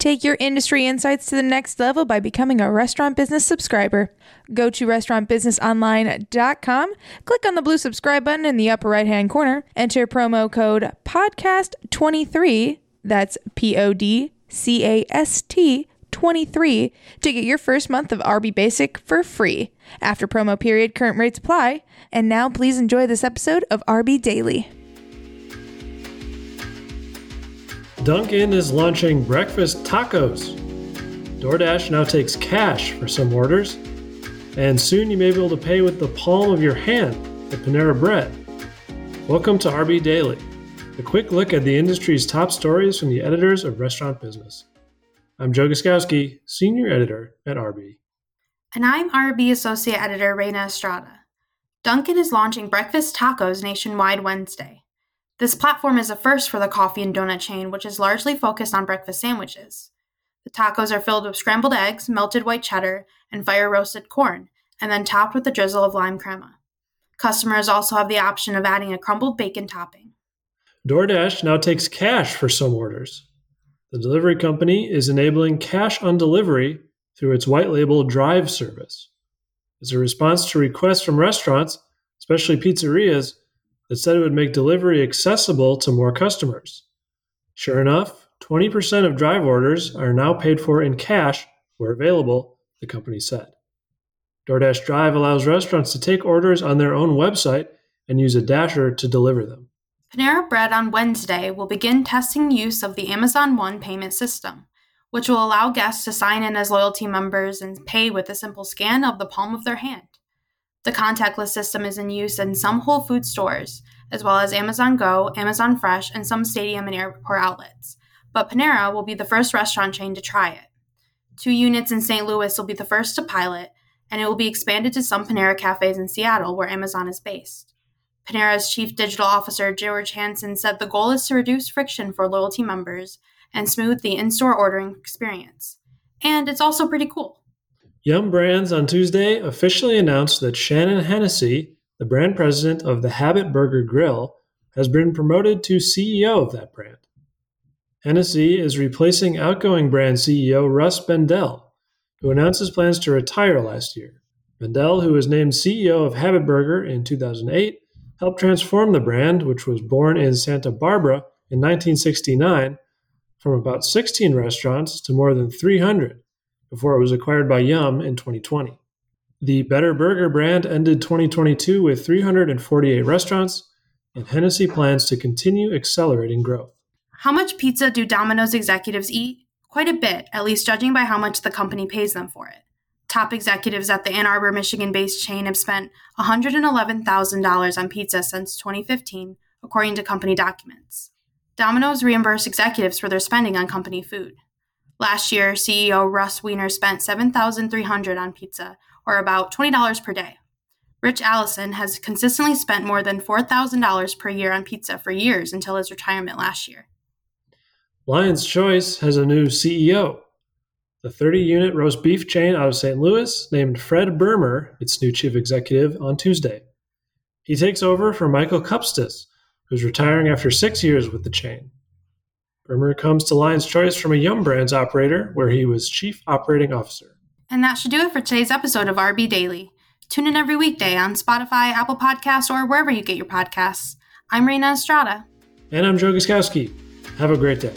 Take your industry insights to the next level by becoming a restaurant business subscriber. Go to restaurantbusinessonline.com, click on the blue subscribe button in the upper right hand corner, enter promo code PODCAST23, that's P O D C A S T 23, to get your first month of RB Basic for free. After promo period, current rates apply. And now please enjoy this episode of RB Daily. Dunkin' is launching breakfast tacos. DoorDash now takes cash for some orders. And soon you may be able to pay with the palm of your hand at Panera Bread. Welcome to RB Daily, a quick look at the industry's top stories from the editors of Restaurant Business. I'm Joe Guszkowski, Senior Editor at RB. And I'm RB Associate Editor Reyna Estrada. Dunkin' is launching breakfast tacos nationwide Wednesday. This platform is a first for the coffee and donut chain, which is largely focused on breakfast sandwiches. The tacos are filled with scrambled eggs, melted white cheddar, and fire roasted corn, and then topped with a drizzle of lime crema. Customers also have the option of adding a crumbled bacon topping. DoorDash now takes cash for some orders. The delivery company is enabling cash on delivery through its white label drive service. As a response to requests from restaurants, especially pizzerias, that said it would make delivery accessible to more customers. Sure enough, 20% of drive orders are now paid for in cash where available, the company said. DoorDash Drive allows restaurants to take orders on their own website and use a dasher to deliver them. Panera Bread on Wednesday will begin testing use of the Amazon One payment system, which will allow guests to sign in as loyalty members and pay with a simple scan of the palm of their hand. The contactless system is in use in some Whole Food stores, as well as Amazon Go, Amazon Fresh, and some stadium and airport outlets. But Panera will be the first restaurant chain to try it. Two units in St. Louis will be the first to pilot, and it will be expanded to some Panera cafes in Seattle, where Amazon is based. Panera's chief digital officer, George Hansen, said the goal is to reduce friction for loyalty members and smooth the in store ordering experience. And it's also pretty cool. Yum Brands on Tuesday officially announced that Shannon Hennessy, the brand president of the Habit Burger Grill, has been promoted to CEO of that brand. Hennessy is replacing outgoing brand CEO Russ Bendel, who announced his plans to retire last year. Bendel, who was named CEO of Habit Burger in 2008, helped transform the brand, which was born in Santa Barbara in 1969, from about 16 restaurants to more than 300 before it was acquired by Yum in 2020. The Better Burger brand ended 2022 with 348 restaurants, and Hennessy plans to continue accelerating growth. How much pizza do Domino's executives eat? Quite a bit, at least judging by how much the company pays them for it. Top executives at the Ann Arbor, Michigan based chain have spent $111,000 on pizza since 2015, according to company documents. Domino's reimbursed executives for their spending on company food. Last year, CEO Russ Weiner spent 7,300 on pizza, or about $20 per day. Ritch Allison has consistently spent more than $4,000 per year on pizza for years until his retirement last year. Lion's Choice has a new CEO. The 30 unit roast beef chain out of St. Louis named Fred Bermer its new chief executive on Tuesday. He takes over for Michael Kupstas, who's retiring after six years with the chain. Bermer comes to Lion's Choice from a Yum Brands operator where he was Chief Operating Officer. And that should do it for today's episode of RB Daily. Tune in every weekday on Spotify, Apple Podcasts, or wherever you get your podcasts. I'm Reyna Estrada. And I'm Joe Guszkowski. Have a great day.